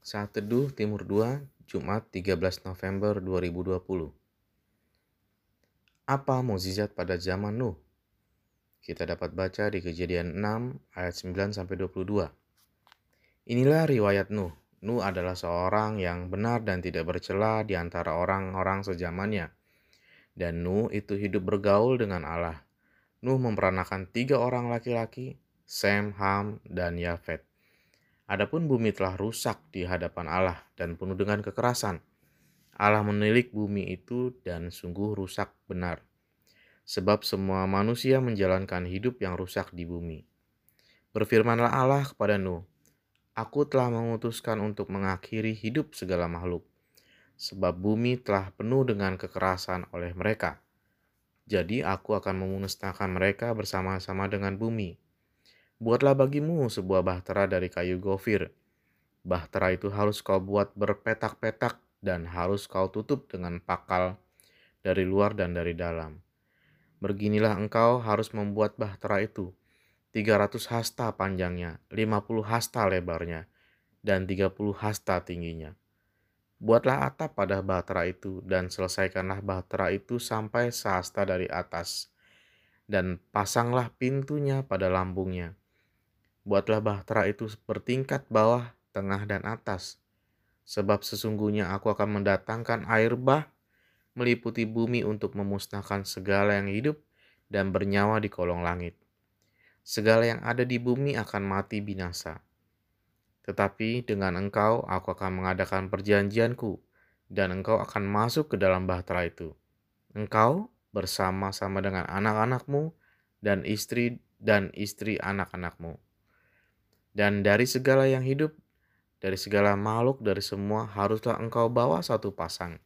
Saat Teduh Timur 2, Jumat 13 November 2020. Apa mukjizat pada zaman Nuh? Kita dapat baca di Kejadian 6 ayat 9 sampai 22. Inilah riwayat Nuh. Nuh adalah seorang yang benar dan tidak bercela di antara orang-orang sejamannya. Dan Nuh itu hidup bergaul dengan Allah. Nuh memperanakan tiga orang laki-laki, Sem, Ham, dan Yafet. Adapun bumi telah rusak di hadapan Allah dan penuh dengan kekerasan. Allah menilik bumi itu dan sungguh rusak benar. Sebab semua manusia menjalankan hidup yang rusak di bumi. Berfirmanlah Allah kepada Nuh, Aku telah memutuskan untuk mengakhiri hidup segala makhluk, sebab bumi telah penuh dengan kekerasan oleh mereka. Jadi aku akan memusnahkan mereka bersama-sama dengan bumi. Buatlah bagimu sebuah bahtera dari kayu gofir. Bahtera itu harus kau buat berpetak-petak dan harus kau tutup dengan pakal dari luar dan dari dalam. Beginilah engkau harus membuat bahtera itu. 300 hasta panjangnya, 50 hasta lebarnya, dan 30 hasta tingginya. Buatlah atap pada bahtera itu dan selesaikanlah bahtera itu sampai sehasta dari atas. Dan pasanglah pintunya pada lambungnya. Buatlah bahtera itu bertingkat bawah, tengah, dan atas sebab sesungguhnya aku akan mendatangkan air bah meliputi bumi untuk memusnahkan segala yang hidup dan bernyawa di kolong langit. Segala yang ada di bumi akan mati binasa. Tetapi dengan engkau aku akan mengadakan perjanjianku dan engkau akan masuk ke dalam bahtera itu. Engkau bersama-sama dengan anak-anakmu dan istri dan istri anak-anakmu. Dan dari segala yang hidup dari segala makhluk, dari semua, haruslah engkau bawa satu pasang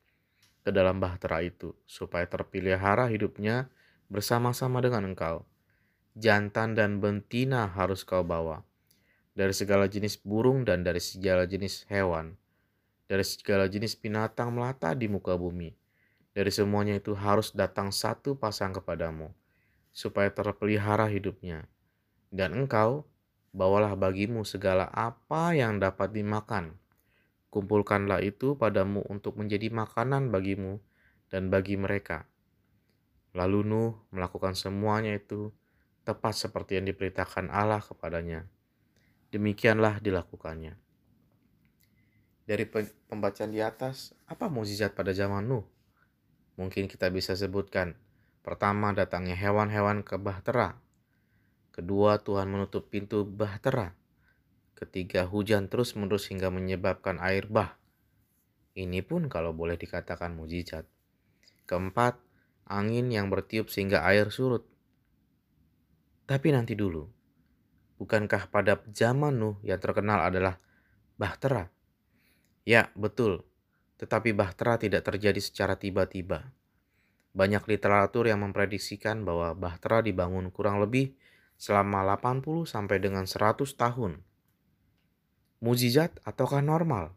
ke dalam bahtera itu, supaya terpelihara hidupnya bersama-sama dengan engkau. Jantan dan betina harus kau bawa, dari segala jenis burung dan dari segala jenis hewan, dari segala jenis binatang melata di muka bumi. Dari semuanya itu harus datang satu pasang kepadamu, supaya terpelihara hidupnya. Dan engkau bawalah bagimu segala apa yang dapat dimakan. Kumpulkanlah itu padamu untuk menjadi makanan bagimu dan bagi mereka. Lalu Nuh melakukan semuanya itu tepat seperti yang diperintahkan Allah kepadanya. Demikianlah dilakukannya. Dari pembacaan di atas, apa mukjizat pada zaman Nuh? Mungkin kita bisa sebutkan. Pertama, datangnya hewan-hewan ke Bahtera Kedua, Tuhan menutup pintu bahtera. Ketiga, hujan terus-menerus hingga menyebabkan air bah. Ini pun kalau boleh dikatakan mujizat. Keempat, angin yang bertiup sehingga air surut. Tapi nanti dulu, bukankah pada zaman Nuh yang terkenal adalah bahtera? Ya, betul. Tetapi bahtera tidak terjadi secara tiba-tiba. Banyak literatur yang memprediksikan bahwa bahtera dibangun kurang lebih selama 80 sampai dengan 100 tahun. Mujizat ataukah normal?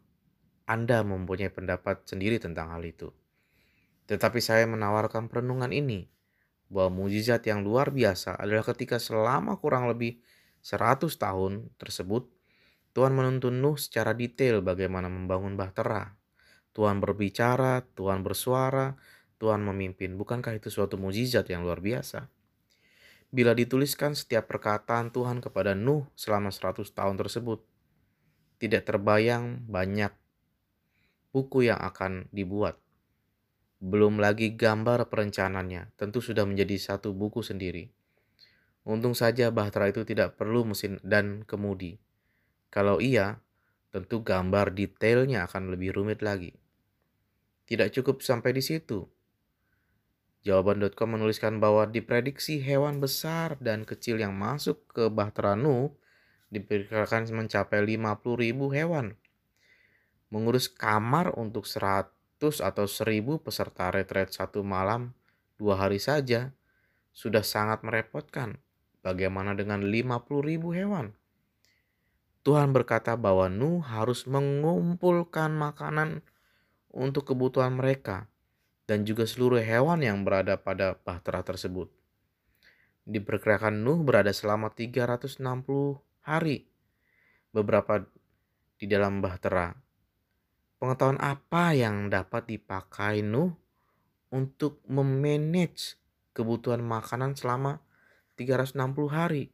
Anda mempunyai pendapat sendiri tentang hal itu. Tetapi saya menawarkan perenungan ini bahwa mujizat yang luar biasa adalah ketika selama kurang lebih 100 tahun tersebut Tuhan menuntun Nuh secara detail bagaimana membangun bahtera. Tuhan berbicara, Tuhan bersuara, Tuhan memimpin. Bukankah itu suatu mujizat yang luar biasa? Bila dituliskan setiap perkataan Tuhan kepada Nuh selama 100 tahun tersebut. Tidak terbayang banyak buku yang akan dibuat. Belum lagi gambar perencanaannya, tentu sudah menjadi satu buku sendiri. Untung saja Bahtera itu tidak perlu mesin dan kemudi. Kalau iya, tentu gambar detailnya akan lebih rumit lagi. Tidak cukup sampai di situ. Jawaban.com menuliskan bahwa diprediksi hewan besar dan kecil yang masuk ke Bahtera Nuh diperkirakan mencapai 50 ribu hewan. Mengurus kamar untuk 100 atau 1000 peserta retret satu malam dua hari saja sudah sangat merepotkan. Bagaimana dengan 50 ribu hewan? Tuhan berkata bahwa Nuh harus mengumpulkan makanan untuk kebutuhan mereka dan juga seluruh hewan yang berada pada bahtera tersebut. Diperkirakan Nuh berada selama 360 hari. Beberapa di dalam bahtera Pengetahuan apa yang dapat dipakai Nuh untuk memanage kebutuhan makanan selama 360 hari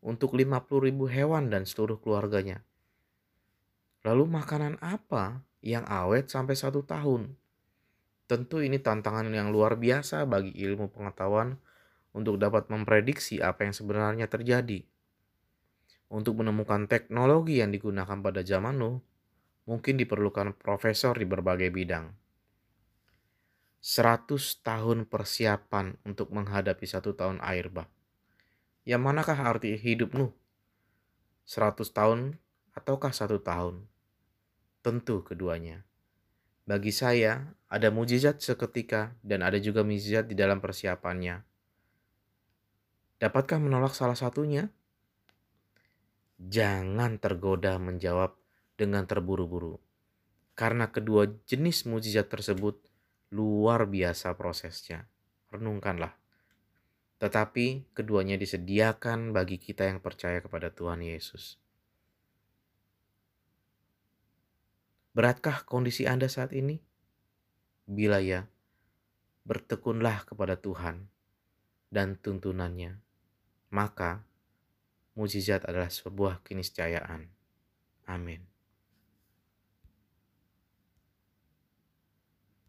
untuk 50 ribu hewan dan seluruh keluarganya. Lalu makanan apa yang awet sampai satu tahun? Tentu ini tantangan yang luar biasa bagi ilmu pengetahuan untuk dapat memprediksi apa yang sebenarnya terjadi. Untuk menemukan teknologi yang digunakan pada zaman Nuh, mungkin diperlukan profesor di berbagai bidang. 100 tahun persiapan untuk menghadapi satu tahun air bah. Yang manakah arti hidup Nuh? 100 tahun ataukah satu tahun? Tentu keduanya. Bagi saya, ada mujizat seketika dan ada juga mujizat di dalam persiapannya. Dapatkah menolak salah satunya? Jangan tergoda menjawab dengan terburu-buru, karena kedua jenis mujizat tersebut luar biasa prosesnya. Renungkanlah. Tetapi keduanya disediakan bagi kita yang percaya kepada Tuhan Yesus. Beratkah kondisi Anda saat ini? Bila ya, bertekunlah kepada Tuhan dan tuntunannya, maka mujizat adalah sebuah keniscayaan. Amin.